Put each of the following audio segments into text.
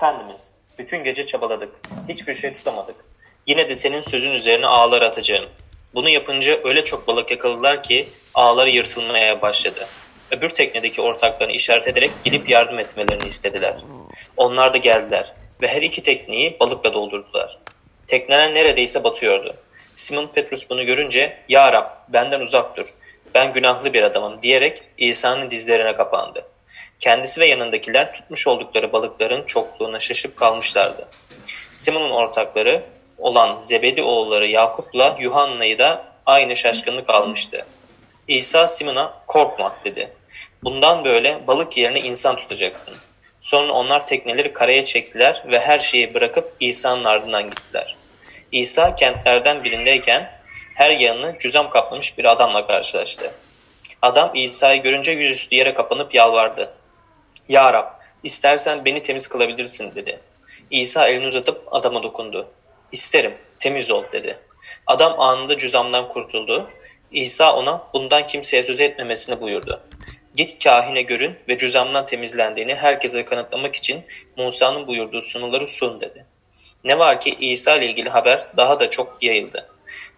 Efendimiz, bütün gece çabaladık. Hiçbir şey tutamadık. Yine de senin sözün üzerine ağlar atacağım. Bunu yapınca öyle çok balık yakaladılar ki ağları yırtılmaya başladı. Öbür teknedeki ortaklarını işaret ederek gidip yardım etmelerini istediler. Onlar da geldiler ve her iki tekneyi balıkla doldurdular. Tekneler neredeyse batıyordu. Simon Petrus bunu görünce ''Ya Rab benden uzak dur, ben günahlı bir adamım'' diyerek İsa'nın dizlerine kapandı. Kendisi ve yanındakiler tutmuş oldukları balıkların çokluğuna şaşıp kalmışlardı. Simon'un ortakları olan Zebedi oğulları Yakup'la Yuhanna'yı da aynı şaşkınlık almıştı. İsa Simon'a korkma dedi. Bundan böyle balık yerine insan tutacaksın. Sonra onlar tekneleri karaya çektiler ve her şeyi bırakıp İsa'nın ardından gittiler. İsa kentlerden birindeyken her yanını cüzam kaplamış bir adamla karşılaştı. Adam İsa'yı görünce yüzüstü yere kapanıp yalvardı. Ya Rab, istersen beni temiz kılabilirsin dedi. İsa elini uzatıp adama dokundu. İsterim, temiz ol dedi. Adam anında cüzamdan kurtuldu. İsa ona bundan kimseye söz etmemesini buyurdu. Git kahine görün ve cüzamdan temizlendiğini herkese kanıtlamak için Musa'nın buyurduğu sunuları sun dedi. Ne var ki İsa ile ilgili haber daha da çok yayıldı.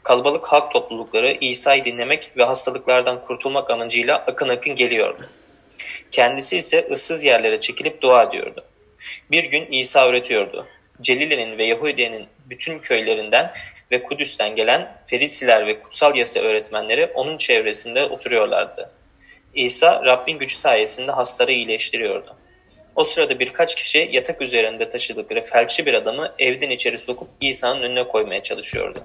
Kalabalık halk toplulukları İsa'yı dinlemek ve hastalıklardan kurtulmak amacıyla akın akın geliyordu. Kendisi ise ıssız yerlere çekilip dua ediyordu. Bir gün İsa öğretiyordu. Celile'nin ve Yahudiye'nin bütün köylerinden ve Kudüs'ten gelen Ferisiler ve kutsal yasa öğretmenleri onun çevresinde oturuyorlardı. İsa Rabbin gücü sayesinde hastaları iyileştiriyordu. O sırada birkaç kişi yatak üzerinde taşıdıkları felçli bir adamı evden içeri sokup İsa'nın önüne koymaya çalışıyordu.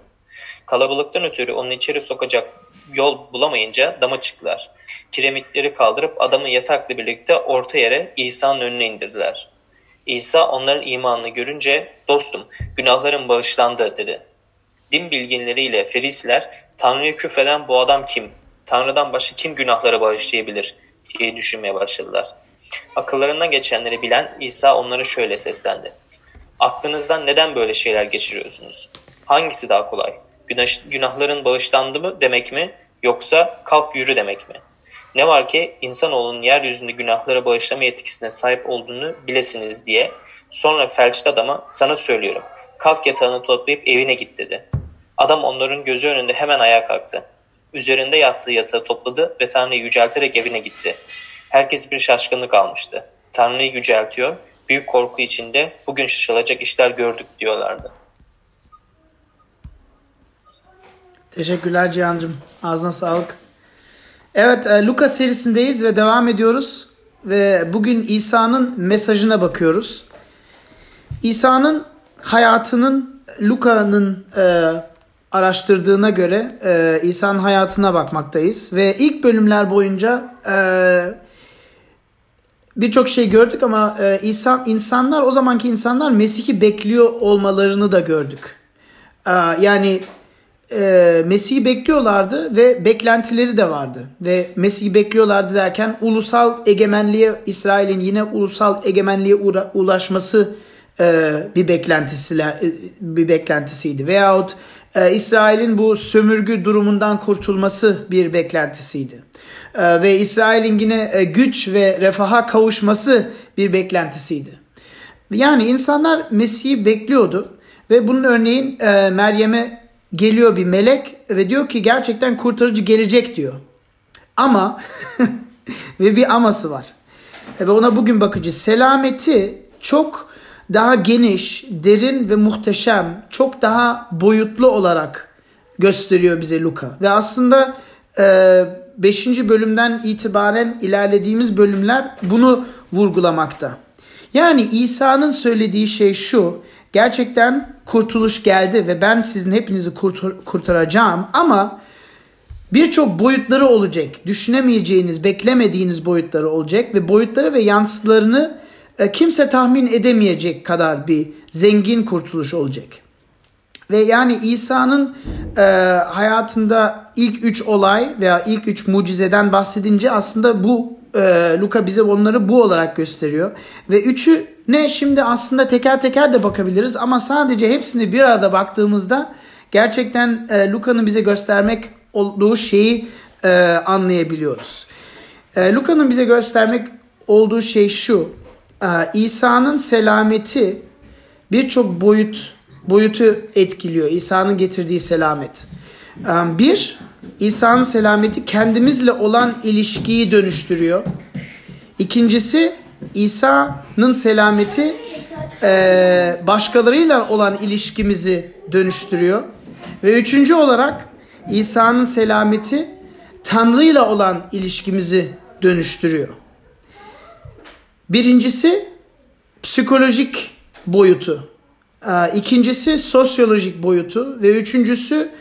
Kalabalıktan ötürü onu içeri sokacak yol bulamayınca dama çıktılar. Kiremitleri kaldırıp adamı yatakla birlikte orta yere İsa'nın önüne indirdiler. İsa onların imanını görünce dostum günahların bağışlandı dedi. Din bilginleriyle Ferisiler Tanrı'ya küfreden bu adam kim? Tanrı'dan başka kim günahları bağışlayabilir diye düşünmeye başladılar. Akıllarından geçenleri bilen İsa onlara şöyle seslendi. Aklınızdan neden böyle şeyler geçiriyorsunuz? Hangisi daha kolay? Günah, günahların bağışlandı mı demek mi yoksa kalk yürü demek mi? Ne var ki insanoğlunun yeryüzünde günahları bağışlama yetkisine sahip olduğunu bilesiniz diye sonra felçli adama sana söylüyorum kalk yatağını toplayıp evine git dedi. Adam onların gözü önünde hemen ayağa kalktı. Üzerinde yattığı yatağı topladı ve Tanrı'yı yücelterek evine gitti. Herkes bir şaşkınlık almıştı. Tanrı'yı yüceltiyor, büyük korku içinde bugün şaşılacak işler gördük diyorlardı. Teşekkürler Cihan'cığım. Ağzına sağlık. Evet e, Luka serisindeyiz ve devam ediyoruz. Ve bugün İsa'nın mesajına bakıyoruz. İsa'nın hayatının Luka'nın e, araştırdığına göre e, İsa'nın hayatına bakmaktayız. Ve ilk bölümler boyunca e, birçok şey gördük ama e, insan insanlar o zamanki insanlar Mesih'i bekliyor olmalarını da gördük. E, yani e, Mesih'i bekliyorlardı ve beklentileri de vardı. Ve Mesih'i bekliyorlardı derken ulusal egemenliğe İsrail'in yine ulusal egemenliğe ulaşması e, bir beklentisiler e, bir beklentisiydi. Veyahut e, İsrail'in bu sömürgü durumundan kurtulması bir beklentisiydi. E, ve İsrail'in yine e, güç ve refaha kavuşması bir beklentisiydi. Yani insanlar Mesih'i bekliyordu ve bunun örneğin e, Meryem'e geliyor bir melek ve diyor ki gerçekten kurtarıcı gelecek diyor. Ama ve bir aması var. Ve ona bugün bakıcı selameti çok daha geniş, derin ve muhteşem, çok daha boyutlu olarak gösteriyor bize Luka. Ve aslında 5. E, bölümden itibaren ilerlediğimiz bölümler bunu vurgulamakta. Yani İsa'nın söylediği şey şu. Gerçekten kurtuluş geldi ve ben sizin hepinizi kurtar- kurtaracağım ama birçok boyutları olacak. Düşünemeyeceğiniz, beklemediğiniz boyutları olacak ve boyutları ve yansılarını e, kimse tahmin edemeyecek kadar bir zengin kurtuluş olacak. Ve yani İsa'nın e, hayatında ilk üç olay veya ilk üç mucizeden bahsedince aslında bu e, Luka bize onları bu olarak gösteriyor. Ve üçü ne şimdi aslında teker teker de bakabiliriz ama sadece hepsini bir arada baktığımızda gerçekten e, Luka'nın bize göstermek olduğu şeyi e, anlayabiliyoruz. E, Luka'nın bize göstermek olduğu şey şu. e, İsa'nın selameti birçok boyut boyutu etkiliyor. İsa'nın getirdiği selamet. E, bir, İsa'nın selameti kendimizle olan ilişkiyi dönüştürüyor. İkincisi İsa'nın selameti e, başkalarıyla olan ilişkimizi dönüştürüyor. Ve üçüncü olarak İsa'nın selameti Tanrı ile olan ilişkimizi dönüştürüyor. Birincisi psikolojik boyutu. E, ikincisi sosyolojik boyutu ve üçüncüsü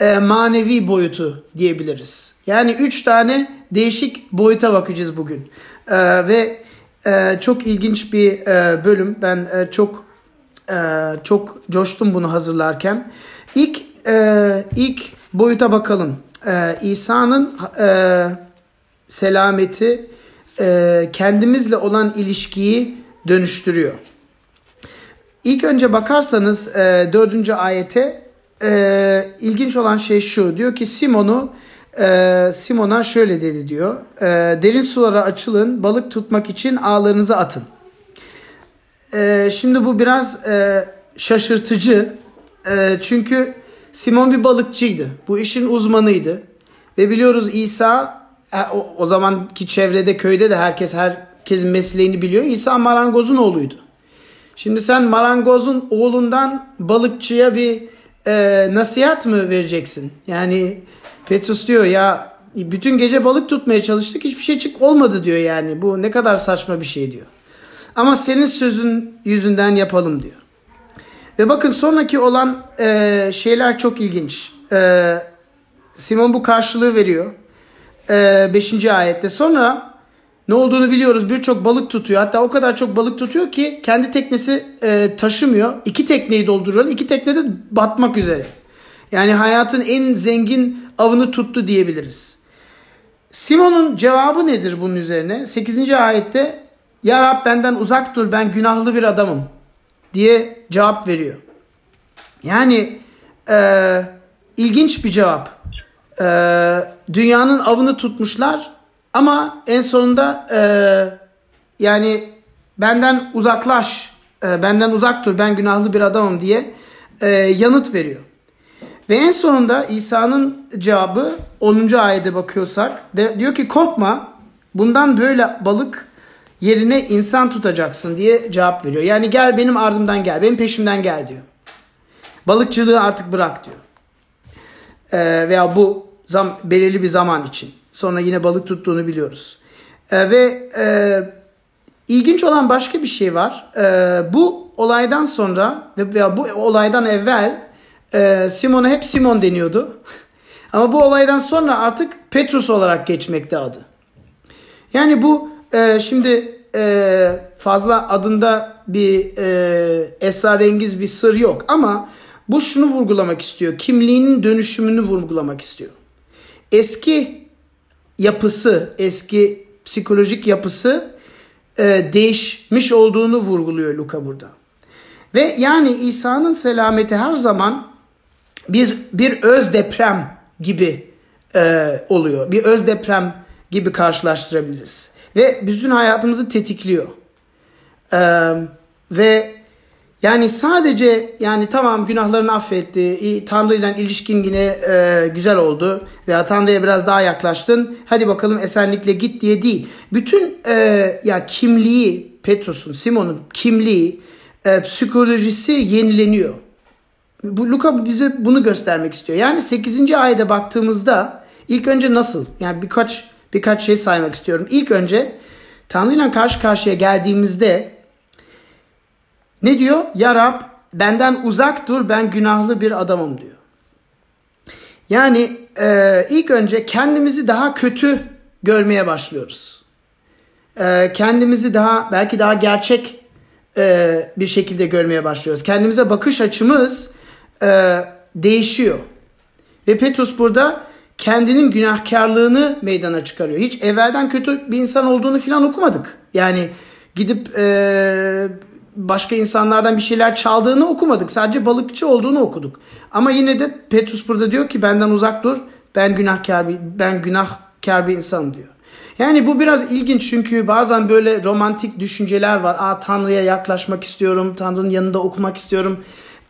e, manevi boyutu diyebiliriz. Yani üç tane değişik boyuta bakacağız bugün. E, ve e, çok ilginç bir e, bölüm. Ben e, çok e, çok coştum bunu hazırlarken. İlk e, ilk boyuta bakalım. E, İsa'nın e, selameti e, kendimizle olan ilişkiyi dönüştürüyor. İlk önce bakarsanız e, dördüncü ayete e, ilginç olan şey şu. Diyor ki Simon'u e, Simon'a şöyle dedi diyor. E, derin sulara açılın, balık tutmak için ağlarınızı atın. E, şimdi bu biraz e, şaşırtıcı. E, çünkü Simon bir balıkçıydı. Bu işin uzmanıydı. Ve biliyoruz İsa e, o, o zamanki çevrede köyde de herkes herkesin mesleğini biliyor. İsa marangozun oğluydu. Şimdi sen marangozun oğlundan balıkçıya bir e, nasihat mı vereceksin? Yani Petrus diyor ya bütün gece balık tutmaya çalıştık hiçbir şey çık olmadı diyor yani. Bu ne kadar saçma bir şey diyor. Ama senin sözün yüzünden yapalım diyor. Ve bakın sonraki olan e, şeyler çok ilginç. E, Simon bu karşılığı veriyor. 5. E, ayette. Sonra ne olduğunu biliyoruz. Birçok balık tutuyor. Hatta o kadar çok balık tutuyor ki kendi teknesi e, taşımıyor. İki tekneyi dolduruyor. İki tekne de batmak üzere. Yani hayatın en zengin avını tuttu diyebiliriz. Simon'un cevabı nedir bunun üzerine? 8. ayette Ya Rab benden uzak dur ben günahlı bir adamım diye cevap veriyor. Yani e, ilginç bir cevap. E, dünyanın avını tutmuşlar ama en sonunda e, yani benden uzaklaş, e, benden uzak dur ben günahlı bir adamım diye e, yanıt veriyor. Ve en sonunda İsa'nın cevabı 10. ayete bakıyorsak de, diyor ki korkma bundan böyle balık yerine insan tutacaksın diye cevap veriyor. Yani gel benim ardımdan gel benim peşimden gel diyor. Balıkçılığı artık bırak diyor. Ee, veya bu zam, belirli bir zaman için. Sonra yine balık tuttuğunu biliyoruz. Ee, ve e, ilginç olan başka bir şey var. Ee, bu olaydan sonra veya bu olaydan evvel e, Simon'a hep Simon deniyordu. Ama bu olaydan sonra artık Petrus olarak geçmekte adı. Yani bu e, şimdi e, fazla adında bir e, esrarengiz bir sır yok ama bu şunu vurgulamak istiyor. Kimliğinin dönüşümünü vurgulamak istiyor. Eski yapısı, eski psikolojik yapısı e, değişmiş olduğunu vurguluyor Luka burada. Ve yani İsa'nın selameti her zaman biz bir öz deprem gibi e, oluyor. Bir öz deprem gibi karşılaştırabiliriz. Ve bütün hayatımızı tetikliyor. E, ve yani sadece yani tamam günahlarını affetti. Tanrı ile ilişkin yine e, güzel oldu. Veya Tanrı'ya biraz daha yaklaştın. Hadi bakalım esenlikle git diye değil. Bütün e, ya kimliği Petrus'un, Simon'un kimliği, e, psikolojisi yenileniyor. Bu Luka bize bunu göstermek istiyor. Yani 8. ayete baktığımızda ilk önce nasıl? Yani birkaç birkaç şey saymak istiyorum. İlk önce Tanrı ile karşı karşıya geldiğimizde ne diyor? Ya Rab benden uzak dur ben günahlı bir adamım diyor. Yani e, ilk önce kendimizi daha kötü görmeye başlıyoruz. E, kendimizi daha belki daha gerçek e, bir şekilde görmeye başlıyoruz. Kendimize bakış açımız e, değişiyor. Ve Petrus burada kendinin günahkarlığını meydana çıkarıyor. Hiç evvelden kötü bir insan olduğunu filan okumadık. Yani gidip e, başka insanlardan bir şeyler çaldığını okumadık. Sadece balıkçı olduğunu okuduk. Ama yine de Petrus burada diyor ki benden uzak dur. Ben günahkar bir ben günahkar bir insanım diyor. Yani bu biraz ilginç çünkü bazen böyle romantik düşünceler var. Aa Tanrı'ya yaklaşmak istiyorum, Tanrı'nın yanında okumak istiyorum.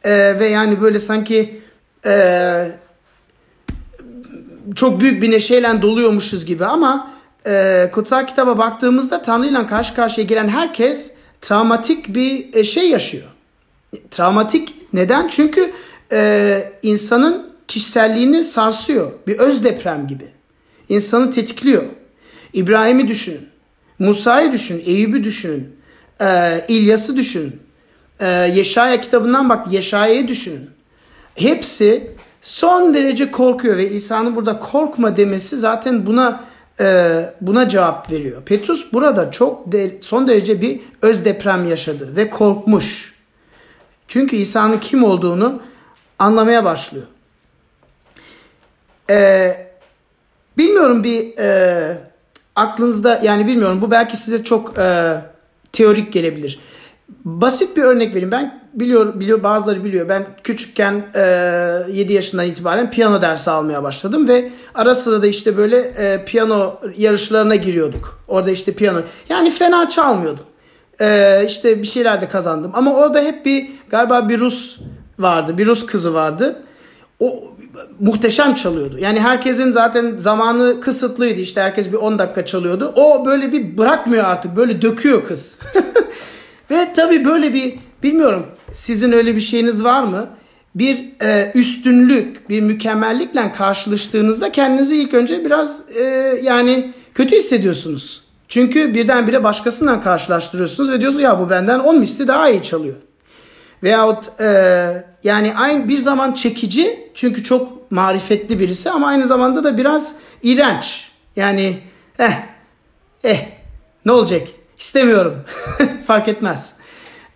Ee, ve yani böyle sanki e, çok büyük bir neşeyle doluyormuşuz gibi ama e, kutsal kitaba baktığımızda Tanrı ile karşı karşıya gelen herkes travmatik bir e, şey yaşıyor. Travmatik neden? Çünkü e, insanın kişiselliğini sarsıyor. Bir öz deprem gibi. İnsanı tetikliyor. İbrahim'i düşünün. Musa'yı düşünün. Eyüp'ü düşünün. E, İlyas'ı düşünün. E, Yeşaya kitabından bak. Yeşaya'yı düşünün. Hepsi son derece korkuyor ve İsa'nın burada korkma demesi zaten buna e, buna cevap veriyor. Petrus burada çok de, son derece bir öz deprem yaşadı ve korkmuş. Çünkü İsa'nın kim olduğunu anlamaya başlıyor. E, bilmiyorum bir e, aklınızda yani bilmiyorum bu belki size çok e, teorik gelebilir. Basit bir örnek vereyim. Ben biliyor, biliyor bazıları biliyor. Ben küçükken e, 7 yaşından itibaren piyano dersi almaya başladım ve ara sıra da işte böyle e, piyano yarışlarına giriyorduk. Orada işte piyano. Yani fena çalmıyordum. E, işte bir şeyler de kazandım. Ama orada hep bir galiba bir Rus vardı. Bir Rus kızı vardı. O muhteşem çalıyordu. Yani herkesin zaten zamanı kısıtlıydı. İşte herkes bir 10 dakika çalıyordu. O böyle bir bırakmıyor artık. Böyle döküyor kız. Ve tabii böyle bir bilmiyorum sizin öyle bir şeyiniz var mı? Bir e, üstünlük, bir mükemmellikle karşılaştığınızda kendinizi ilk önce biraz e, yani kötü hissediyorsunuz. Çünkü birdenbire başkasından karşılaştırıyorsunuz ve diyorsunuz ya bu benden 10 misli daha iyi çalıyor. Veyahut e, yani aynı bir zaman çekici çünkü çok marifetli birisi ama aynı zamanda da biraz iğrenç. Yani eh eh ne olacak istemiyorum fark etmez.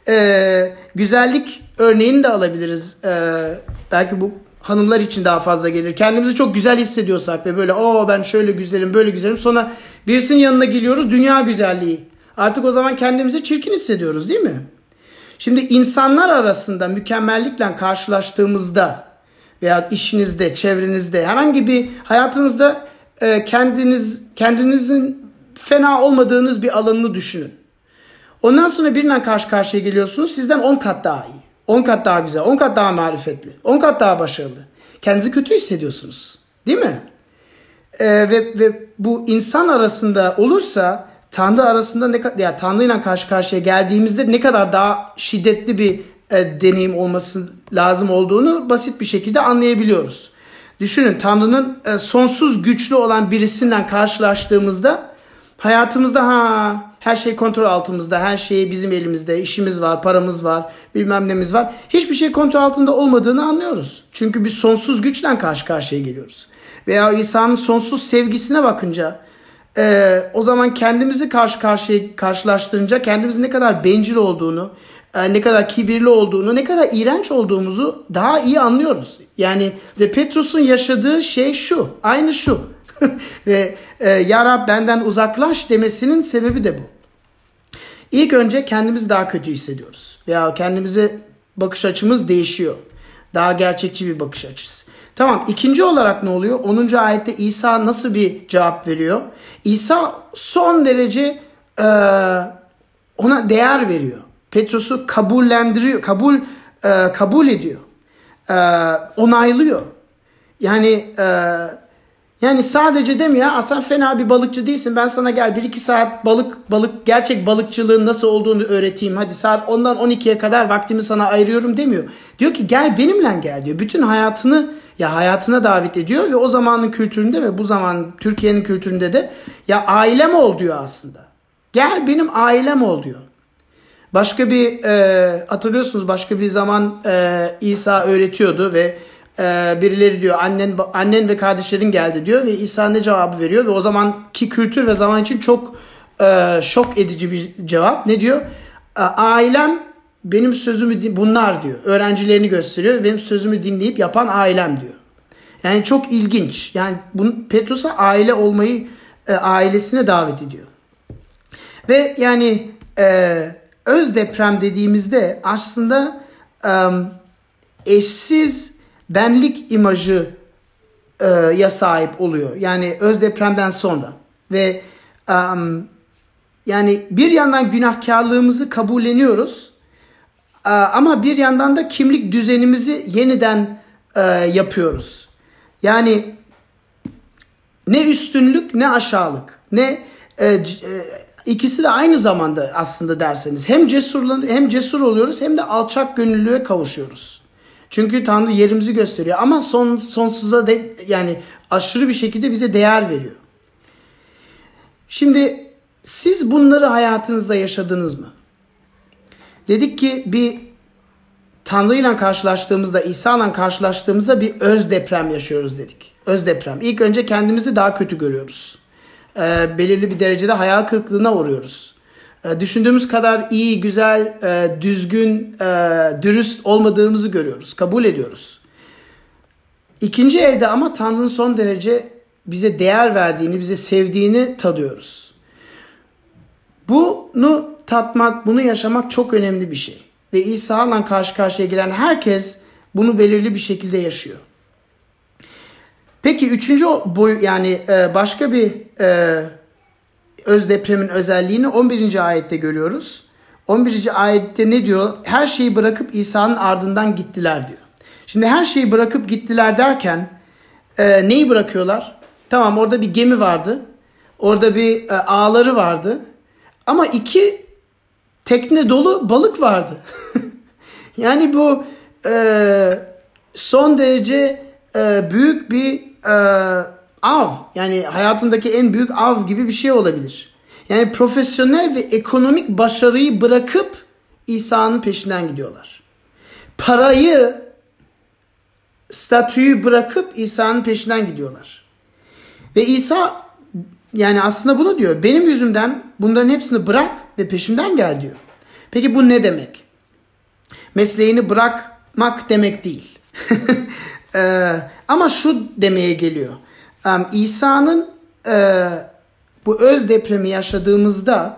Ee, güzellik örneğini de alabiliriz. Ee, belki bu hanımlar için daha fazla gelir. Kendimizi çok güzel hissediyorsak ve böyle o ben şöyle güzelim böyle güzelim sonra birisinin yanına geliyoruz dünya güzelliği. Artık o zaman kendimizi çirkin hissediyoruz değil mi? Şimdi insanlar arasında mükemmellikle karşılaştığımızda veya işinizde, çevrenizde, herhangi bir hayatınızda e, kendiniz kendinizin fena olmadığınız bir alanını düşünün. Ondan sonra birinden karşı karşıya geliyorsunuz. Sizden 10 kat daha iyi. 10 kat daha güzel. 10 kat daha marifetli. 10 kat daha başarılı. Kendinizi kötü hissediyorsunuz. Değil mi? Ee, ve, ve bu insan arasında olursa Tanrı arasında ne kadar ya Tanrı ile karşı karşıya geldiğimizde ne kadar daha şiddetli bir e, deneyim olması lazım olduğunu basit bir şekilde anlayabiliyoruz. Düşünün Tanrı'nın e, sonsuz güçlü olan birisinden karşılaştığımızda hayatımızda ha her şey kontrol altımızda, her şey bizim elimizde, işimiz var, paramız var, bilmem nemiz var. Hiçbir şey kontrol altında olmadığını anlıyoruz. Çünkü bir sonsuz güçle karşı karşıya geliyoruz. Veya İsa'nın sonsuz sevgisine bakınca e, o zaman kendimizi karşı karşıya karşılaştırınca kendimizin ne kadar bencil olduğunu, e, ne kadar kibirli olduğunu, ne kadar iğrenç olduğumuzu daha iyi anlıyoruz. Yani ve Petrus'un yaşadığı şey şu, aynı şu. Ve e, Ya Rab benden uzaklaş demesinin sebebi de bu. İlk önce kendimizi daha kötü hissediyoruz. Veya kendimize bakış açımız değişiyor. Daha gerçekçi bir bakış açısı. Tamam ikinci olarak ne oluyor? 10. ayette İsa nasıl bir cevap veriyor? İsa son derece e, ona değer veriyor. Petrus'u kabullendiriyor, kabul e, kabul ediyor. E, onaylıyor. Yani e, yani sadece demiyor sen fena bir balıkçı değilsin ben sana gel 1-2 saat balık balık gerçek balıkçılığın nasıl olduğunu öğreteyim. Hadi saat 10'dan 12'ye kadar vaktimi sana ayırıyorum demiyor. Diyor ki gel benimle gel diyor. Bütün hayatını ya hayatına davet ediyor ve o zamanın kültüründe ve bu zaman Türkiye'nin kültüründe de ya ailem ol diyor aslında. Gel benim ailem ol diyor. Başka bir e, hatırlıyorsunuz başka bir zaman e, İsa öğretiyordu ve e, birileri diyor annen annen ve kardeşlerin geldi diyor ve İsa ne cevabı veriyor ve o zamanki kültür ve zaman için çok e, şok edici bir cevap. Ne diyor? Ailem benim sözümü bunlar diyor. Öğrencilerini gösteriyor. Benim sözümü dinleyip yapan ailem diyor. Yani çok ilginç. Yani bunu Petrus'a aile olmayı e, ailesine davet ediyor. Ve yani e, öz deprem dediğimizde aslında e, eşsiz benlik imajı e, ya sahip oluyor. Yani öz depremden sonra ve Um, yani bir yandan günahkarlığımızı kabulleniyoruz uh, ama bir yandan da kimlik düzenimizi yeniden uh, yapıyoruz. Yani ne üstünlük ne aşağılık ne e, ikisi de aynı zamanda aslında derseniz hem cesur hem cesur oluyoruz hem de alçak gönüllüye kavuşuyoruz. Çünkü Tanrı yerimizi gösteriyor ama son sonsuza de yani aşırı bir şekilde bize değer veriyor. Şimdi siz bunları hayatınızda yaşadınız mı? Dedik ki bir Tanrı ile karşılaştığımızda, İsa ile karşılaştığımızda bir öz deprem yaşıyoruz dedik. Öz deprem. İlk önce kendimizi daha kötü görüyoruz. Ee, belirli bir derecede hayal kırıklığına uğruyoruz. Ee, düşündüğümüz kadar iyi, güzel, e, düzgün, e, dürüst olmadığımızı görüyoruz. Kabul ediyoruz. İkinci evde ama Tanrı'nın son derece bize değer verdiğini, bize sevdiğini tadıyoruz. Bunu tatmak, bunu yaşamak çok önemli bir şey. Ve İsa ile karşı karşıya gelen herkes bunu belirli bir şekilde yaşıyor. Peki üçüncü boy yani e, başka bir e, öz depremin özelliğini 11. ayette görüyoruz. 11. ayette ne diyor? Her şeyi bırakıp İsa'nın ardından gittiler diyor. Şimdi her şeyi bırakıp gittiler derken e, neyi bırakıyorlar? Tamam orada bir gemi vardı. Orada bir e, ağları vardı. Ama iki tekne dolu balık vardı. yani bu e, son derece e, büyük bir e, av. Yani hayatındaki en büyük av gibi bir şey olabilir. Yani profesyonel ve ekonomik başarıyı bırakıp İsa'nın peşinden gidiyorlar. Parayı, statüyü bırakıp İsa'nın peşinden gidiyorlar. Ve İsa yani aslında bunu diyor. Benim yüzümden bunların hepsini bırak ve peşimden gel diyor. Peki bu ne demek? Mesleğini bırakmak demek değil. ee, ama şu demeye geliyor. İsa'nın e, bu öz depremi yaşadığımızda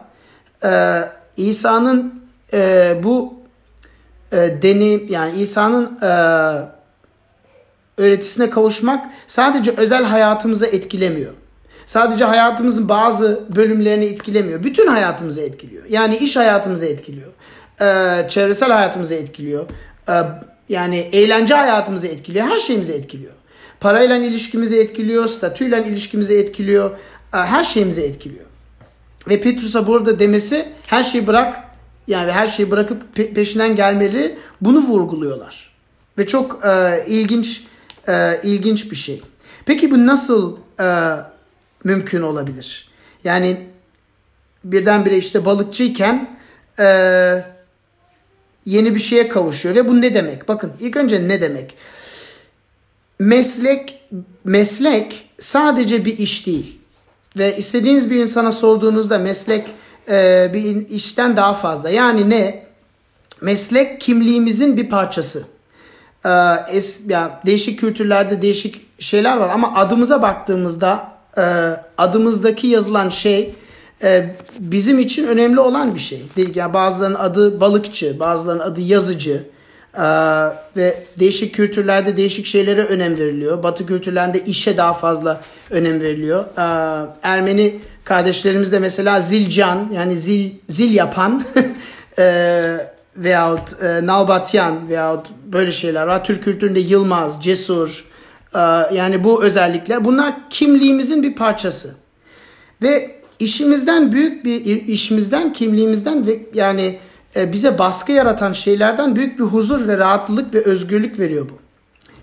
e, İsa'nın e, bu e, deneyim yani İsa'nın e, öğretisine kavuşmak sadece özel hayatımıza etkilemiyor. Sadece hayatımızın bazı bölümlerini etkilemiyor. Bütün hayatımızı etkiliyor. Yani iş hayatımızı etkiliyor. Ee, çevresel hayatımızı etkiliyor. Ee, yani eğlence hayatımızı etkiliyor. Her şeyimizi etkiliyor. Parayla ilişkimizi etkiliyor. Statüyle ilişkimizi etkiliyor. Ee, her şeyimizi etkiliyor. Ve Petrus'a burada demesi her şeyi bırak yani her şeyi bırakıp pe- peşinden gelmeleri bunu vurguluyorlar. Ve çok e, ilginç e, ilginç bir şey. Peki bu nasıl e, mümkün olabilir. Yani birdenbire işte balıkçıyken e, yeni bir şeye kavuşuyor ve bu ne demek? Bakın ilk önce ne demek? Meslek meslek sadece bir iş değil. Ve istediğiniz bir insana sorduğunuzda meslek e, bir işten daha fazla. Yani ne? Meslek kimliğimizin bir parçası. Ee, es, ya değişik kültürlerde değişik şeyler var ama adımıza baktığımızda e, adımızdaki yazılan şey e, bizim için önemli olan bir şey. Yani bazılarının adı balıkçı, bazılarının adı yazıcı e, ve değişik kültürlerde değişik şeylere önem veriliyor. Batı kültürlerinde işe daha fazla önem veriliyor. E, Ermeni kardeşlerimizde mesela zilcan yani zil zil yapan e, veyahut e, nalbatyan veyahut böyle şeyler var. Türk kültüründe Yılmaz, Cesur, ee, yani bu özellikler bunlar kimliğimizin bir parçası. Ve işimizden büyük bir işimizden, kimliğimizden ve yani e, bize baskı yaratan şeylerden büyük bir huzur ve rahatlık ve özgürlük veriyor bu.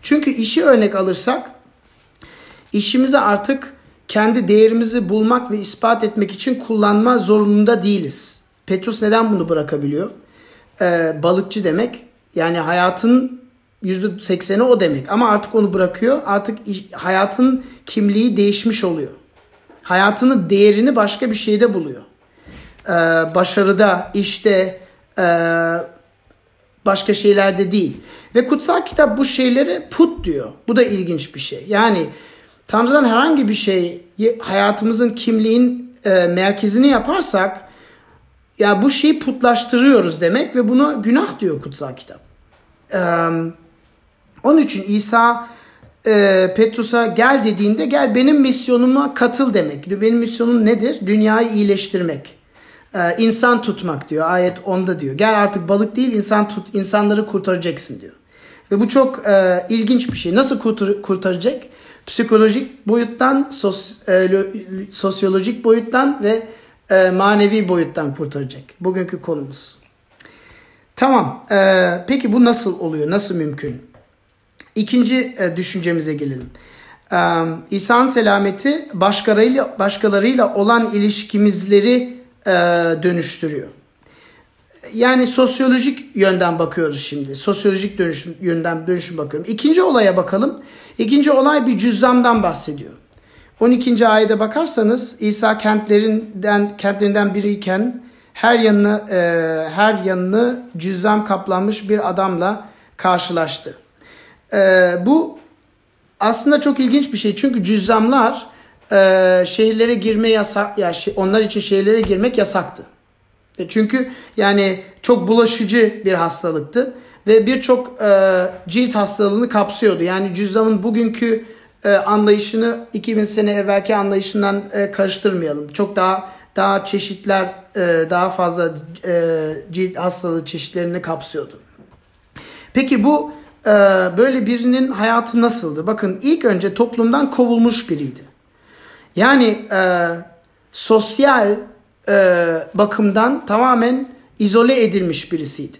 Çünkü işi örnek alırsak işimizi artık kendi değerimizi bulmak ve ispat etmek için kullanma zorununda değiliz. Petrus neden bunu bırakabiliyor? Ee, balıkçı demek yani hayatın %80'i o demek. Ama artık onu bırakıyor. Artık hayatın kimliği değişmiş oluyor. Hayatının değerini başka bir şeyde buluyor. Ee, başarıda, işte, e, başka şeylerde değil. Ve kutsal kitap bu şeyleri put diyor. Bu da ilginç bir şey. Yani Tanrı'dan herhangi bir şey hayatımızın kimliğin e, merkezini yaparsak ya bu şeyi putlaştırıyoruz demek ve buna günah diyor kutsal kitap. Ee, onun için İsa e, Petrus'a gel dediğinde gel benim misyonuma katıl demek. Benim misyonum nedir? Dünyayı iyileştirmek. E, insan tutmak diyor. Ayet 10'da diyor. Gel artık balık değil insan tut, insanları kurtaracaksın diyor. Ve bu çok e, ilginç bir şey. Nasıl kurtar, kurtaracak? Psikolojik boyuttan, sos, e, sosyolojik boyuttan ve e, manevi boyuttan kurtaracak. Bugünkü konumuz. Tamam. E, peki bu nasıl oluyor? Nasıl mümkün? İkinci e, düşüncemize gelelim. E, İsa'nın selameti başkalarıyla, başkalarıyla olan ilişkimizleri e, dönüştürüyor. Yani sosyolojik yönden bakıyoruz şimdi. Sosyolojik dönüşüm, yönden dönüşüm bakıyorum. İkinci olaya bakalım. İkinci olay bir cüzzamdan bahsediyor. 12. ayete bakarsanız İsa kentlerinden kentlerinden biriyken her yanını e, her yanını cüzzam kaplanmış bir adamla karşılaştı. E, bu aslında çok ilginç bir şey çünkü cüzzamlar e, şehirlere girme yasak ya şey, onlar için şehirlere girmek yasaktı. E, çünkü yani çok bulaşıcı bir hastalıktı ve birçok e, cilt hastalığını kapsıyordu. Yani cüzzamın bugünkü e, anlayışını 2000 sene evvelki anlayışından e, karıştırmayalım. Çok daha daha çeşitler e, daha fazla e, cilt hastalığı çeşitlerini kapsıyordu. Peki bu e, böyle birinin hayatı nasıldı? Bakın ilk önce toplumdan kovulmuş biriydi. Yani e, sosyal e, bakımdan tamamen izole edilmiş birisiydi.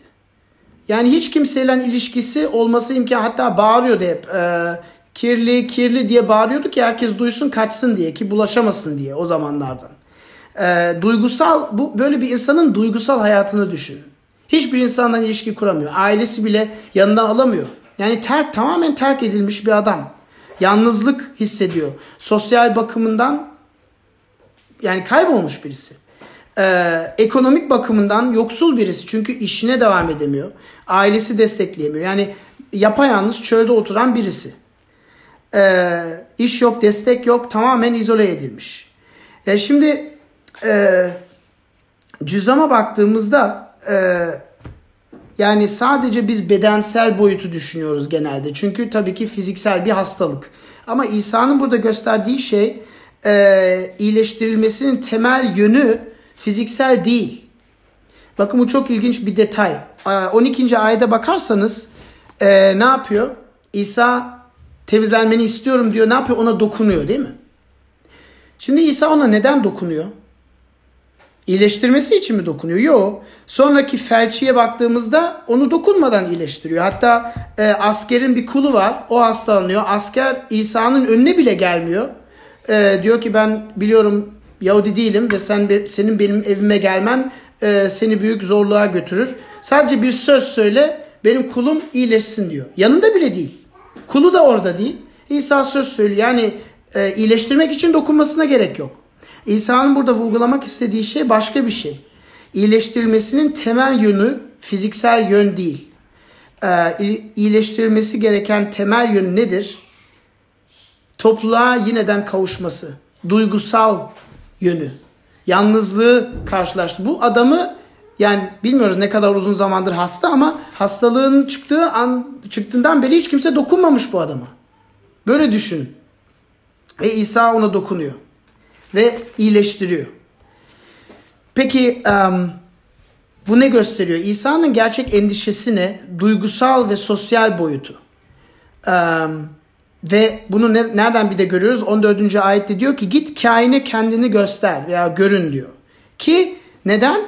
Yani hiç kimseyle ilişkisi olması imkan hatta bağırıyordu hep. E, kirli kirli diye bağırıyordu ki herkes duysun kaçsın diye ki bulaşamasın diye o zamanlardan. E, duygusal bu böyle bir insanın duygusal hayatını düşünün. Hiçbir insandan ilişki kuramıyor. Ailesi bile yanına alamıyor. Yani terk tamamen terk edilmiş bir adam. Yalnızlık hissediyor. Sosyal bakımından yani kaybolmuş birisi. Ee, ekonomik bakımından yoksul birisi çünkü işine devam edemiyor. Ailesi destekleyemiyor. Yani yapayalnız çölde oturan birisi. Ee, iş yok, destek yok, tamamen izole edilmiş. E şimdi e, cüzama baktığımızda e, yani sadece biz bedensel boyutu düşünüyoruz genelde. Çünkü tabii ki fiziksel bir hastalık. Ama İsa'nın burada gösterdiği şey e, iyileştirilmesinin temel yönü fiziksel değil. Bakın bu çok ilginç bir detay. 12. ayete bakarsanız e, ne yapıyor? İsa temizlenmeni istiyorum diyor. Ne yapıyor? Ona dokunuyor değil mi? Şimdi İsa ona neden dokunuyor? İyileştirmesi için mi dokunuyor? Yok. Sonraki felçiye baktığımızda onu dokunmadan iyileştiriyor. Hatta e, askerin bir kulu var. O hastalanıyor. Asker İsa'nın önüne bile gelmiyor. E, diyor ki ben biliyorum Yahudi değilim ve sen senin benim evime gelmen e, seni büyük zorluğa götürür. Sadece bir söz söyle benim kulum iyileşsin diyor. Yanında bile değil. Kulu da orada değil. İsa söz söylüyor. Yani e, iyileştirmek için dokunmasına gerek yok. İsa'nın burada vurgulamak istediği şey başka bir şey. İyileştirilmesinin temel yönü fiziksel yön değil. Ee, iyileştirilmesi gereken temel yön nedir? Topluluğa yineden kavuşması. Duygusal yönü. Yalnızlığı karşılaştı. Bu adamı yani bilmiyoruz ne kadar uzun zamandır hasta ama hastalığın çıktığı an çıktığından beri hiç kimse dokunmamış bu adama. Böyle düşünün. Ve İsa ona dokunuyor ve iyileştiriyor. Peki bu ne gösteriyor? İsa'nın gerçek endişesi ne? Duygusal ve sosyal boyutu. Ve bunu ne, nereden bir de görüyoruz? 14. ayette diyor ki git kaine kendini göster veya görün diyor. Ki neden?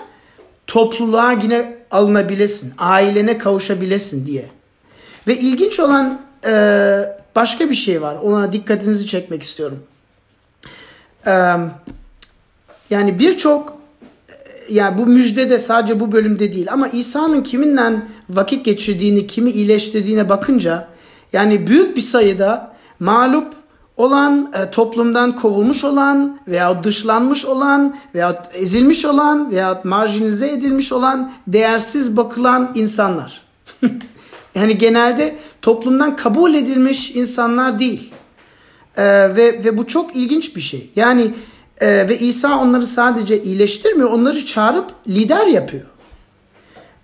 Topluluğa yine alınabilesin, ailene kavuşabilesin diye. Ve ilginç olan e, başka bir şey var. Ona dikkatinizi çekmek istiyorum yani birçok yani bu müjde de sadece bu bölümde değil ama İsa'nın kiminle vakit geçirdiğini, kimi iyileştirdiğine bakınca yani büyük bir sayıda mağlup olan, e, toplumdan kovulmuş olan veya dışlanmış olan veya ezilmiş olan veya marjinize edilmiş olan, değersiz bakılan insanlar. yani genelde toplumdan kabul edilmiş insanlar değil. E, ve, ve bu çok ilginç bir şey. Yani e, ve İsa onları sadece iyileştirmiyor, onları çağırıp lider yapıyor.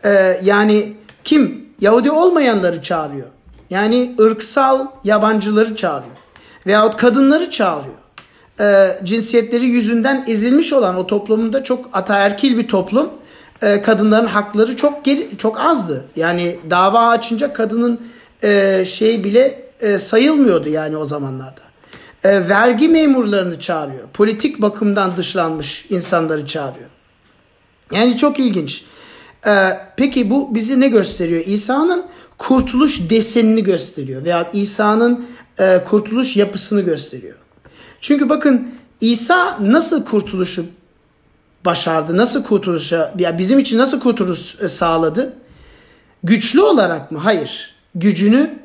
E, yani kim? Yahudi olmayanları çağırıyor. Yani ırksal yabancıları çağırıyor. Veyahut kadınları çağırıyor. E, cinsiyetleri yüzünden ezilmiş olan o toplumunda çok ataerkil bir toplum. E, kadınların hakları çok geri, çok azdı. Yani dava açınca kadının e, şey bile e, sayılmıyordu yani o zamanlarda. E, vergi memurlarını çağırıyor. Politik bakımdan dışlanmış insanları çağırıyor. Yani çok ilginç. Ee, peki bu bizi ne gösteriyor? İsa'nın kurtuluş desenini gösteriyor veya İsa'nın e, kurtuluş yapısını gösteriyor. Çünkü bakın İsa nasıl kurtuluşu başardı? Nasıl kurtuluşa ya bizim için nasıl kurtuluş e, sağladı? Güçlü olarak mı? Hayır. Gücünü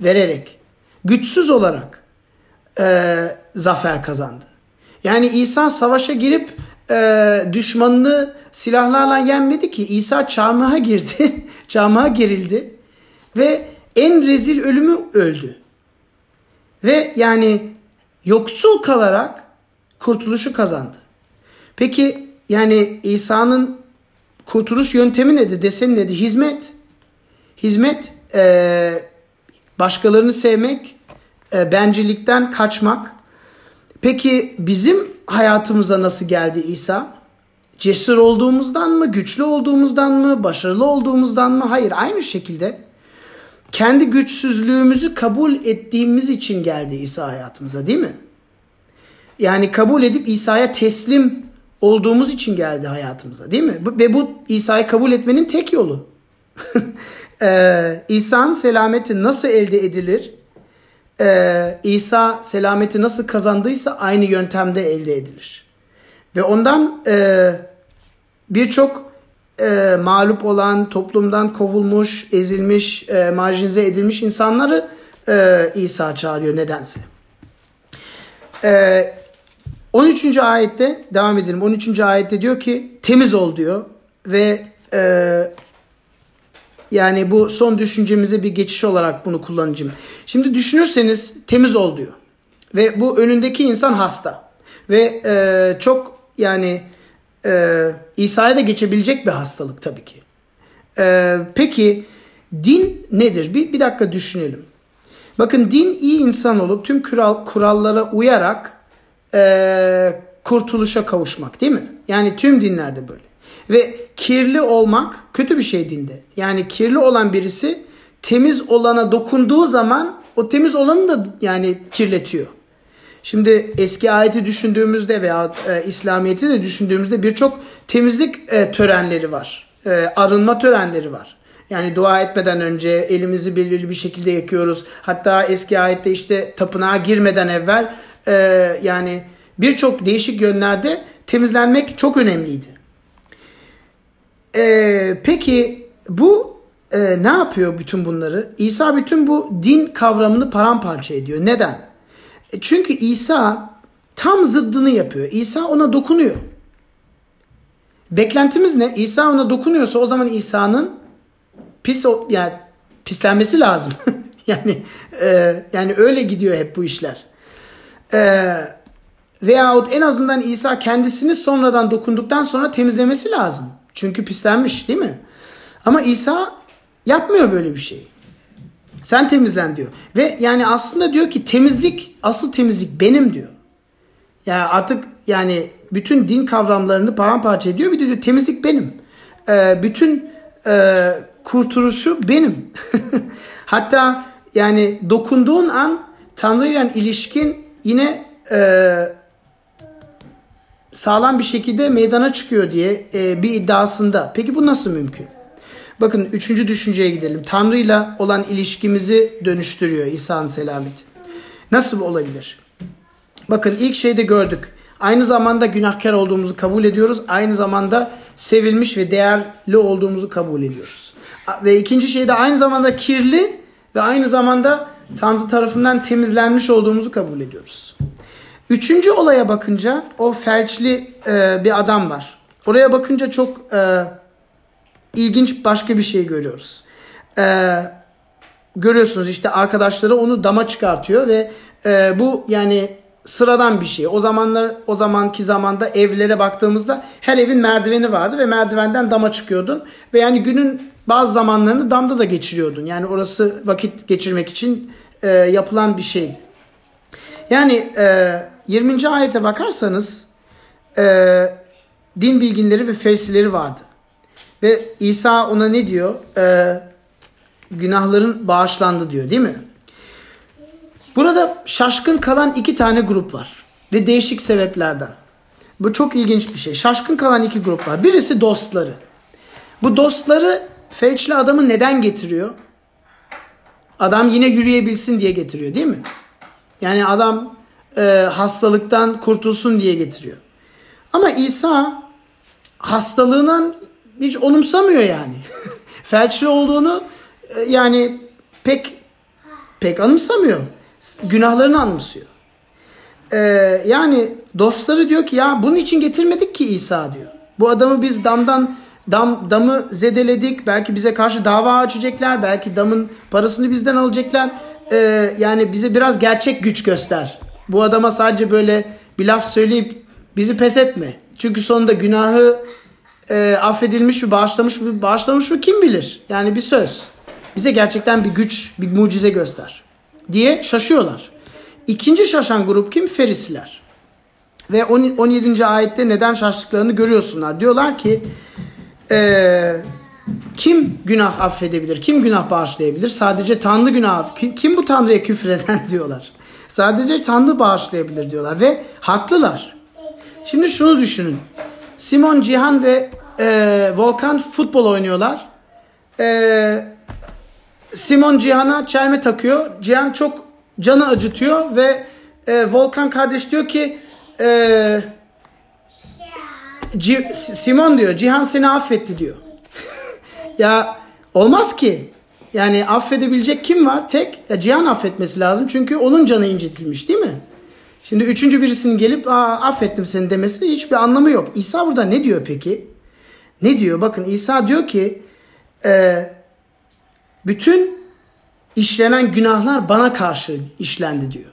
vererek, güçsüz olarak e, zafer kazandı. Yani İsa savaşa girip e, düşmanını silahlarla yenmedi ki. İsa çarmıha girdi. çarmıha gerildi. Ve en rezil ölümü öldü. Ve yani yoksul kalarak kurtuluşu kazandı. Peki yani İsa'nın kurtuluş yöntemi nedir? Deseni nedir? Hizmet. Hizmet e, başkalarını sevmek, e, bencillikten kaçmak. Peki bizim hayatımıza nasıl geldi İsa? Cesur olduğumuzdan mı, güçlü olduğumuzdan mı, başarılı olduğumuzdan mı? Hayır, aynı şekilde kendi güçsüzlüğümüzü kabul ettiğimiz için geldi İsa hayatımıza değil mi? Yani kabul edip İsa'ya teslim olduğumuz için geldi hayatımıza değil mi? Ve bu İsa'yı kabul etmenin tek yolu. ee, İsa'nın selameti nasıl elde edilir? Ee, İsa selameti nasıl kazandıysa aynı yöntemde elde edilir. Ve ondan e, birçok e, mağlup olan, toplumdan kovulmuş, ezilmiş, e, marjinize edilmiş insanları e, İsa çağırıyor nedense. E, 13. ayette devam edelim. 13. ayette diyor ki temiz ol diyor ve e, yani bu son düşüncemize bir geçiş olarak bunu kullanacağım. Şimdi düşünürseniz temiz ol diyor. Ve bu önündeki insan hasta. Ve e, çok yani e, İsa'ya da geçebilecek bir hastalık tabii ki. E, peki din nedir? Bir, bir dakika düşünelim. Bakın din iyi insan olup tüm kural, kurallara uyarak e, kurtuluşa kavuşmak değil mi? Yani tüm dinlerde böyle. Ve kirli olmak kötü bir şey dinde. Yani kirli olan birisi temiz olana dokunduğu zaman o temiz olanı da yani kirletiyor. Şimdi eski ayeti düşündüğümüzde veya e, İslamiyet'i de düşündüğümüzde birçok temizlik e, törenleri var. E, arınma törenleri var. Yani dua etmeden önce elimizi belirli bir şekilde yakıyoruz. Hatta eski ayette işte tapınağa girmeden evvel e, yani birçok değişik yönlerde temizlenmek çok önemliydi. E, peki bu e, ne yapıyor bütün bunları? İsa bütün bu din kavramını paramparça ediyor. Neden? E, çünkü İsa tam zıddını yapıyor. İsa ona dokunuyor. Beklentimiz ne? İsa ona dokunuyorsa o zaman İsa'nın pis yani pislenmesi lazım. yani e, yani öyle gidiyor hep bu işler. E, veyahut en azından İsa kendisini sonradan dokunduktan sonra temizlemesi lazım. Çünkü pislenmiş değil mi? Ama İsa yapmıyor böyle bir şey. Sen temizlen diyor. Ve yani aslında diyor ki temizlik, asıl temizlik benim diyor. Yani artık yani bütün din kavramlarını paramparça ediyor. Bir de diyor temizlik benim. Ee, bütün e, kurtuluşu benim. Hatta yani dokunduğun an Tanrı ile ilişkin yine e, sağlam bir şekilde meydana çıkıyor diye e, bir iddiasında. Peki bu nasıl mümkün? Bakın üçüncü düşünceye gidelim. Tanrı ile olan ilişkimizi dönüştürüyor İsa'nın selameti. Nasıl olabilir? Bakın ilk şeyde gördük. Aynı zamanda günahkar olduğumuzu kabul ediyoruz. Aynı zamanda sevilmiş ve değerli olduğumuzu kabul ediyoruz. Ve ikinci şeyde aynı zamanda kirli ve aynı zamanda Tanrı tarafından temizlenmiş olduğumuzu kabul ediyoruz. Üçüncü olaya bakınca o felçli e, bir adam var. Oraya bakınca çok e, ilginç başka bir şey görüyoruz. E, görüyorsunuz işte arkadaşları onu dama çıkartıyor ve e, bu yani sıradan bir şey. O zamanlar o zamanki zamanda evlere baktığımızda her evin merdiveni vardı ve merdivenden dama çıkıyordun ve yani günün bazı zamanlarını damda da geçiriyordun. Yani orası vakit geçirmek için e, yapılan bir şeydi. Yani e, 20. ayete bakarsanız e, din bilginleri ve ferisileri vardı. Ve İsa ona ne diyor? E, günahların bağışlandı diyor değil mi? Burada şaşkın kalan iki tane grup var. Ve değişik sebeplerden. Bu çok ilginç bir şey. Şaşkın kalan iki grup var. Birisi dostları. Bu dostları felçli adamı neden getiriyor? Adam yine yürüyebilsin diye getiriyor değil mi? Yani adam e, hastalıktan kurtulsun diye getiriyor. Ama İsa hastalığından hiç olumsamıyor yani. Felçli olduğunu e, yani pek pek anımsamıyor. Günahlarını anımsıyor. Ee, yani dostları diyor ki ya bunun için getirmedik ki İsa diyor. Bu adamı biz damdan dam damı zedeledik. Belki bize karşı dava açacaklar. Belki damın parasını bizden alacaklar. Ee, yani bize biraz gerçek güç göster. Bu adama sadece böyle bir laf söyleyip bizi pes etme. Çünkü sonunda günahı e, affedilmiş mi, bağışlamış mı, bağışlamış mı kim bilir? Yani bir söz. Bize gerçekten bir güç, bir mucize göster diye şaşıyorlar. İkinci şaşan grup kim? Ferisiler. Ve 17. ayette neden şaştıklarını görüyorsunlar. Diyorlar ki e, kim günah affedebilir? Kim günah bağışlayabilir? Sadece Tanrı günah. Kim, kim bu Tanrı'ya küfreden diyorlar. Sadece Tanrı bağışlayabilir diyorlar. Ve haklılar. Şimdi şunu düşünün. Simon Cihan ve e, Volkan futbol oynuyorlar. E, Simon Cihan'a çelme takıyor. Cihan çok canı acıtıyor ve e, Volkan kardeş diyor ki e, C- Simon diyor Cihan seni affetti diyor. ya olmaz ki. Yani affedebilecek kim var? Tek ya Cihan affetmesi lazım. Çünkü onun canı incitilmiş değil mi? Şimdi üçüncü birisinin gelip Aa, affettim seni demesi hiçbir anlamı yok. İsa burada ne diyor peki? Ne diyor? Bakın İsa diyor ki e, bütün işlenen günahlar bana karşı işlendi diyor.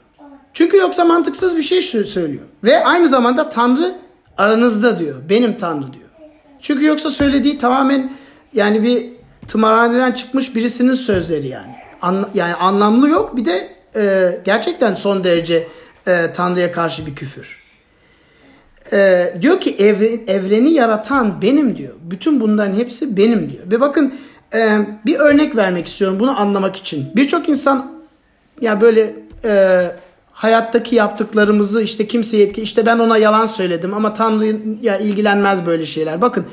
Çünkü yoksa mantıksız bir şey söylüyor. Ve aynı zamanda Tanrı aranızda diyor. Benim Tanrı diyor. Çünkü yoksa söylediği tamamen yani bir tımarhaneden çıkmış birisinin sözleri yani. An, yani anlamlı yok. Bir de e, gerçekten son derece e, Tanrı'ya karşı bir küfür. E, diyor ki evren, evreni yaratan benim diyor. Bütün bunların hepsi benim diyor. Ve bakın e, bir örnek vermek istiyorum bunu anlamak için. Birçok insan ya böyle e, hayattaki yaptıklarımızı işte kimseye etki işte ben ona yalan söyledim ama Tanrı'ya ilgilenmez böyle şeyler. Bakın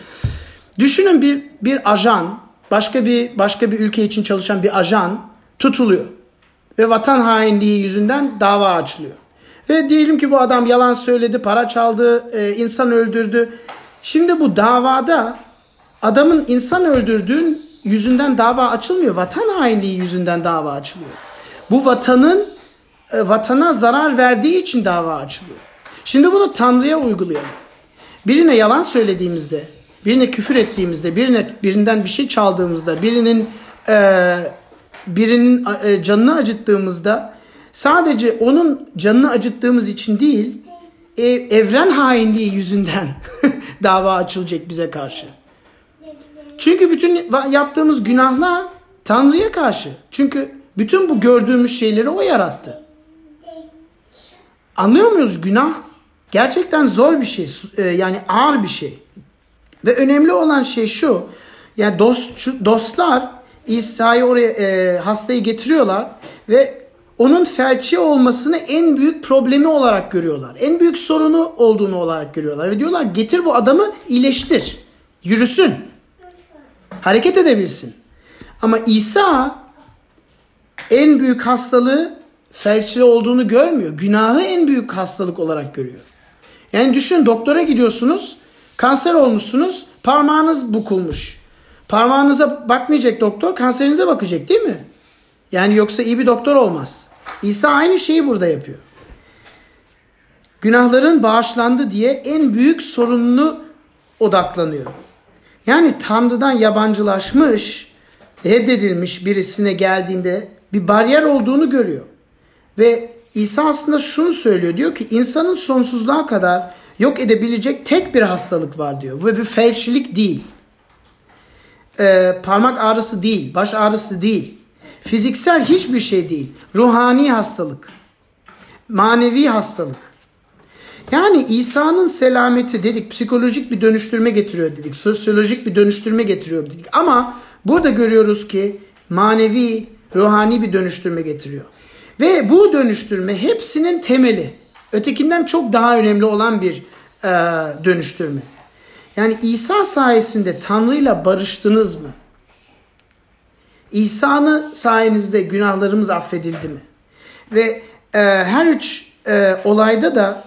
düşünün bir bir ajan başka bir başka bir ülke için çalışan bir ajan tutuluyor ve vatan hainliği yüzünden dava açılıyor. Ve diyelim ki bu adam yalan söyledi, para çaldı, e, insan öldürdü. Şimdi bu davada adamın insan öldürdüğün yüzünden dava açılmıyor. Vatan hainliği yüzünden dava açılıyor. Bu vatanın e, vatana zarar verdiği için dava açılıyor. Şimdi bunu Tanrı'ya uygulayalım. Birine yalan söylediğimizde, birine küfür ettiğimizde, birine birinden bir şey çaldığımızda, birinin e, birinin e, canını acıttığımızda sadece onun canını acıttığımız için değil, e, evren hainliği yüzünden dava açılacak bize karşı. Çünkü bütün yaptığımız günahlar Tanrı'ya karşı. Çünkü bütün bu gördüğümüz şeyleri o yarattı. Anlıyor muyuz? Günah gerçekten zor bir şey. E, yani ağır bir şey. Ve önemli olan şey şu. Yani dost, dostlar İsa'yı oraya e, hastayı getiriyorlar ve onun felçli olmasını en büyük problemi olarak görüyorlar. En büyük sorunu olduğunu olarak görüyorlar. Ve diyorlar getir bu adamı iyileştir. Yürüsün. Hareket edebilsin. Ama İsa en büyük hastalığı felçli olduğunu görmüyor. Günahı en büyük hastalık olarak görüyor. Yani düşün doktora gidiyorsunuz, kanser olmuşsunuz, parmağınız bukulmuş. Parmağınıza bakmayacak doktor, kanserinize bakacak değil mi? Yani yoksa iyi bir doktor olmaz. İsa aynı şeyi burada yapıyor. Günahların bağışlandı diye en büyük sorununu odaklanıyor. Yani Tanrı'dan yabancılaşmış, reddedilmiş birisine geldiğinde bir bariyer olduğunu görüyor. Ve İsa aslında şunu söylüyor. Diyor ki insanın sonsuzluğa kadar yok edebilecek tek bir hastalık var diyor. Ve bir felçlilik değil. e, parmak ağrısı değil, baş ağrısı değil. Fiziksel hiçbir şey değil. Ruhani hastalık. Manevi hastalık. Yani İsa'nın selameti dedik psikolojik bir dönüştürme getiriyor dedik. Sosyolojik bir dönüştürme getiriyor dedik. Ama burada görüyoruz ki manevi, ruhani bir dönüştürme getiriyor. Ve bu dönüştürme hepsinin temeli. Ötekinden çok daha önemli olan bir e, dönüştürme. Yani İsa sayesinde Tanrı'yla barıştınız mı? İsa'nın sayenizde günahlarımız affedildi mi? Ve e, her üç e, olayda da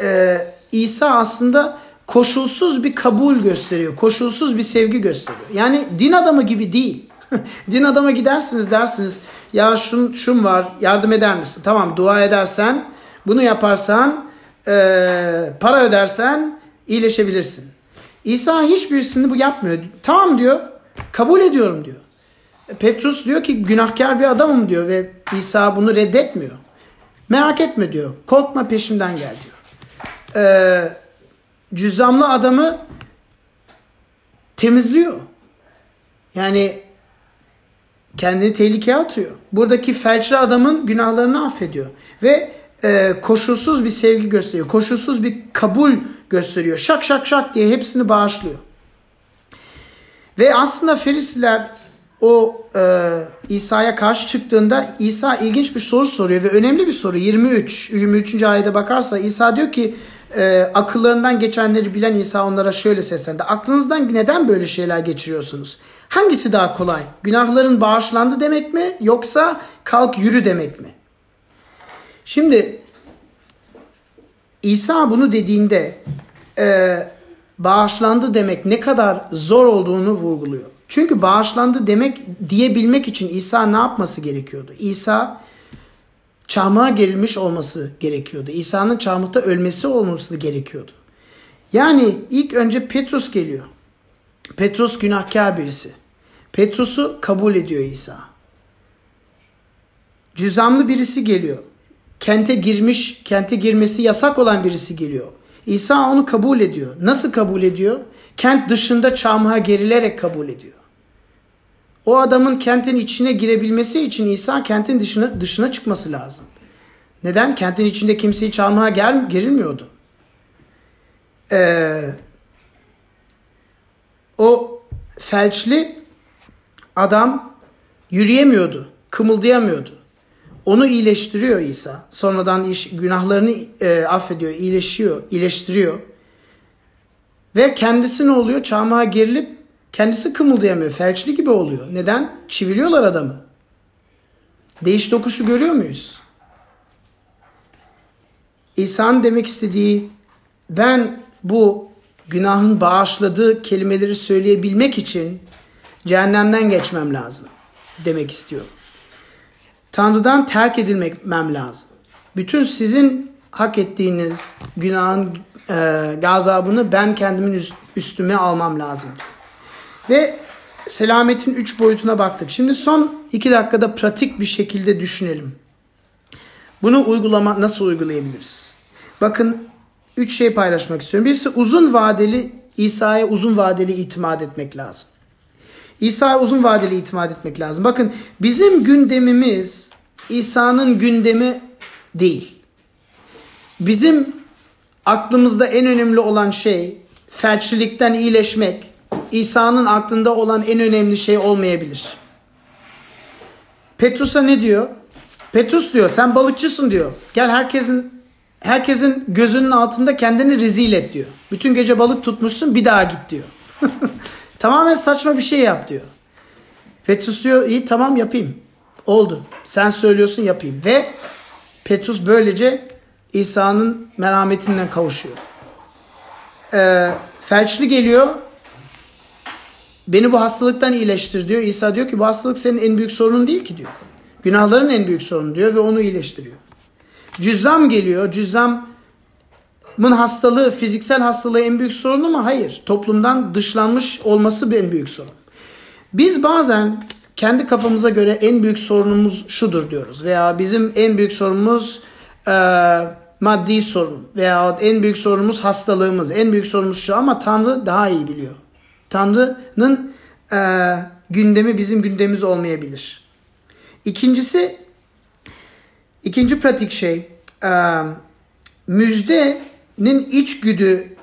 e, İsa aslında koşulsuz bir kabul gösteriyor. Koşulsuz bir sevgi gösteriyor. Yani din adamı gibi değil. din adama gidersiniz dersiniz ya şun, şun var yardım eder misin? Tamam dua edersen bunu yaparsan e, para ödersen iyileşebilirsin. İsa hiçbirisini bu yapmıyor. Tamam diyor kabul ediyorum diyor. Petrus diyor ki günahkar bir adamım diyor ve İsa bunu reddetmiyor. Merak etme diyor. Korkma peşimden gel diyor. Ee, cüzzamlı adamı temizliyor. Yani kendini tehlikeye atıyor. Buradaki felçli adamın günahlarını affediyor. Ve e, koşulsuz bir sevgi gösteriyor. Koşulsuz bir kabul gösteriyor. Şak şak şak diye hepsini bağışlıyor. Ve aslında Ferisiler o e, İsa'ya karşı çıktığında İsa ilginç bir soru soruyor ve önemli bir soru. 23 23. ayete bakarsa İsa diyor ki e, akıllarından geçenleri bilen İsa onlara şöyle seslendi. Aklınızdan neden böyle şeyler geçiriyorsunuz? Hangisi daha kolay? Günahların bağışlandı demek mi yoksa kalk yürü demek mi? Şimdi İsa bunu dediğinde e, bağışlandı demek ne kadar zor olduğunu vurguluyor. Çünkü bağışlandı demek diyebilmek için İsa ne yapması gerekiyordu? İsa çarmıha gerilmiş olması gerekiyordu. İsa'nın çarmıhta ölmesi olması gerekiyordu. Yani ilk önce Petrus geliyor. Petrus günahkar birisi. Petrus'u kabul ediyor İsa. Cüzamlı birisi geliyor. Kente girmiş, kente girmesi yasak olan birisi geliyor. İsa onu kabul ediyor. Nasıl kabul ediyor? Kent dışında çarmıha gerilerek kabul ediyor. O adamın kentin içine girebilmesi için İsa kentin dışına, dışına çıkması lazım. Neden? Kentin içinde kimseyi çarmıha gel, gerilmiyordu. Ee, o felçli adam yürüyemiyordu, kımıldayamıyordu. Onu iyileştiriyor İsa. Sonradan iş, günahlarını e, affediyor, iyileşiyor, iyileştiriyor. Ve kendisi ne oluyor? Çarmıha gerilip kendisi kımıldayamıyor. Felçli gibi oluyor. Neden? Çiviliyorlar adamı. Değiş dokuşu görüyor muyuz? İsa'nın demek istediği ben bu günahın bağışladığı kelimeleri söyleyebilmek için cehennemden geçmem lazım demek istiyor. Tanrı'dan terk edilmem lazım. Bütün sizin hak ettiğiniz günahın e, gazabını ben kendimin üstüme almam lazım. Ve selametin üç boyutuna baktık. Şimdi son iki dakikada pratik bir şekilde düşünelim. Bunu uygulama nasıl uygulayabiliriz? Bakın üç şey paylaşmak istiyorum. Birisi uzun vadeli İsa'ya uzun vadeli itimat etmek lazım. İsa'ya uzun vadeli itimat etmek lazım. Bakın bizim gündemimiz İsa'nın gündemi değil. Bizim aklımızda en önemli olan şey felçlilikten iyileşmek, İsa'nın aklında olan en önemli şey olmayabilir. Petrus'a ne diyor? Petrus diyor sen balıkçısın diyor. Gel herkesin herkesin gözünün altında kendini rezil et diyor. Bütün gece balık tutmuşsun bir daha git diyor. Tamamen saçma bir şey yap diyor. Petrus diyor iyi tamam yapayım. Oldu. Sen söylüyorsun yapayım. Ve Petrus böylece İsa'nın merhametinden kavuşuyor. Ee, felçli geliyor. Beni bu hastalıktan iyileştir diyor. İsa diyor ki bu hastalık senin en büyük sorunun değil ki diyor. Günahların en büyük sorunu diyor ve onu iyileştiriyor. Cüzzam geliyor. Cüzzamın hastalığı, fiziksel hastalığı en büyük sorunu mu? Hayır. Toplumdan dışlanmış olması en büyük sorun. Biz bazen kendi kafamıza göre en büyük sorunumuz şudur diyoruz. Veya bizim en büyük sorunumuz e, maddi sorun. Veya en büyük sorunumuz hastalığımız. En büyük sorunumuz şu ama Tanrı daha iyi biliyor. Tanrı'nın e, gündemi bizim gündemimiz olmayabilir. İkincisi, ikinci pratik şey, e, müjdenin içgüdü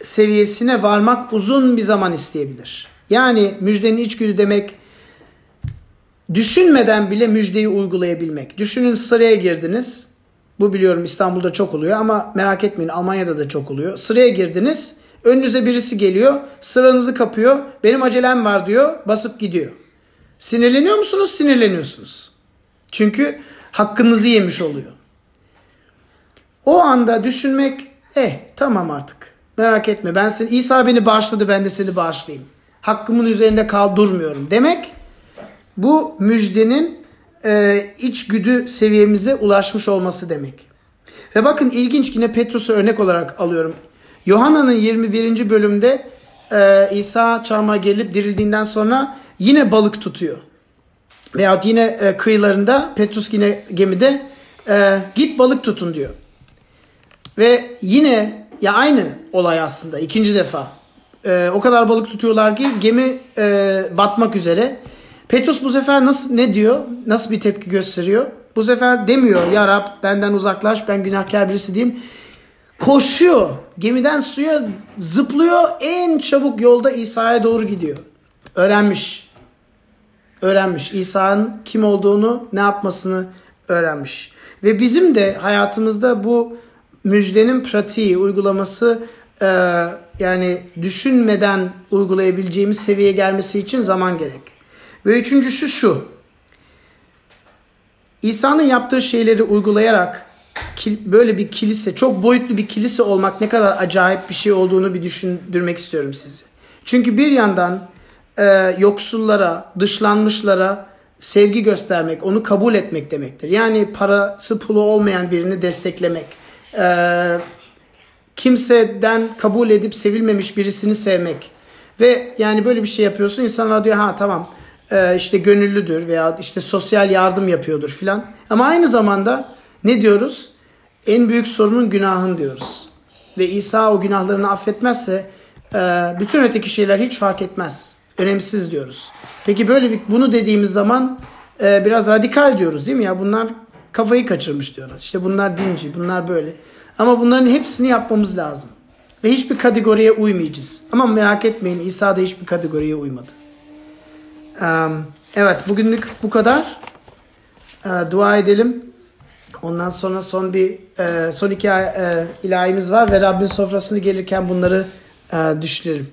seviyesine varmak uzun bir zaman isteyebilir. Yani müjdenin içgüdü demek düşünmeden bile müjdeyi uygulayabilmek. Düşünün sıraya girdiniz. Bu biliyorum İstanbul'da çok oluyor ama merak etmeyin Almanya'da da çok oluyor. Sıraya girdiniz. Önünüze birisi geliyor. Sıranızı kapıyor. Benim acelem var diyor. Basıp gidiyor. Sinirleniyor musunuz? Sinirleniyorsunuz. Çünkü hakkınızı yemiş oluyor. O anda düşünmek eh tamam artık. Merak etme ben seni İsa beni bağışladı ben de seni bağışlayayım. Hakkımın üzerinde kal durmuyorum demek bu müjdenin e, içgüdü seviyemize ulaşmış olması demek. Ve bakın ilginç yine Petrus'u örnek olarak alıyorum. Yohanna'nın 21. bölümde e, İsa çarmıha gelip dirildiğinden sonra yine balık tutuyor. Veyahut yine e, kıyılarında Petrus yine gemide e, git balık tutun diyor. Ve yine ya aynı olay aslında ikinci defa. E, o kadar balık tutuyorlar ki gemi e, batmak üzere. Petrus bu sefer nasıl ne diyor? Nasıl bir tepki gösteriyor? Bu sefer demiyor ya Rab benden uzaklaş ben günahkar birisi diyeyim. Koşuyor. Gemiden suya zıplıyor. En çabuk yolda İsa'ya doğru gidiyor. Öğrenmiş. Öğrenmiş. İsa'nın kim olduğunu, ne yapmasını öğrenmiş. Ve bizim de hayatımızda bu müjdenin pratiği, uygulaması e, yani düşünmeden uygulayabileceğimiz seviyeye gelmesi için zaman gerek. Ve üçüncüsü şu. İsa'nın yaptığı şeyleri uygulayarak böyle bir kilise, çok boyutlu bir kilise olmak ne kadar acayip bir şey olduğunu bir düşündürmek istiyorum sizi. Çünkü bir yandan e, yoksullara, dışlanmışlara sevgi göstermek, onu kabul etmek demektir. Yani parası pulu olmayan birini desteklemek. E, kimseden kabul edip sevilmemiş birisini sevmek. Ve yani böyle bir şey yapıyorsun insanlar diyor ha tamam e, işte gönüllüdür veya işte sosyal yardım yapıyordur filan. Ama aynı zamanda ne diyoruz? En büyük sorunun günahın diyoruz. Ve İsa o günahlarını affetmezse e, bütün öteki şeyler hiç fark etmez. Önemsiz diyoruz. Peki böyle bir bunu dediğimiz zaman e, biraz radikal diyoruz değil mi ya? Bunlar kafayı kaçırmış diyoruz. İşte bunlar dinci, bunlar böyle. Ama bunların hepsini yapmamız lazım. Ve hiçbir kategoriye uymayacağız. Ama merak etmeyin İsa da hiçbir kategoriye uymadı. Evet bugünlük bu kadar. Dua edelim. Ondan sonra son bir son iki ilahimiz var ve Rabbin sofrasını gelirken bunları düşünelim.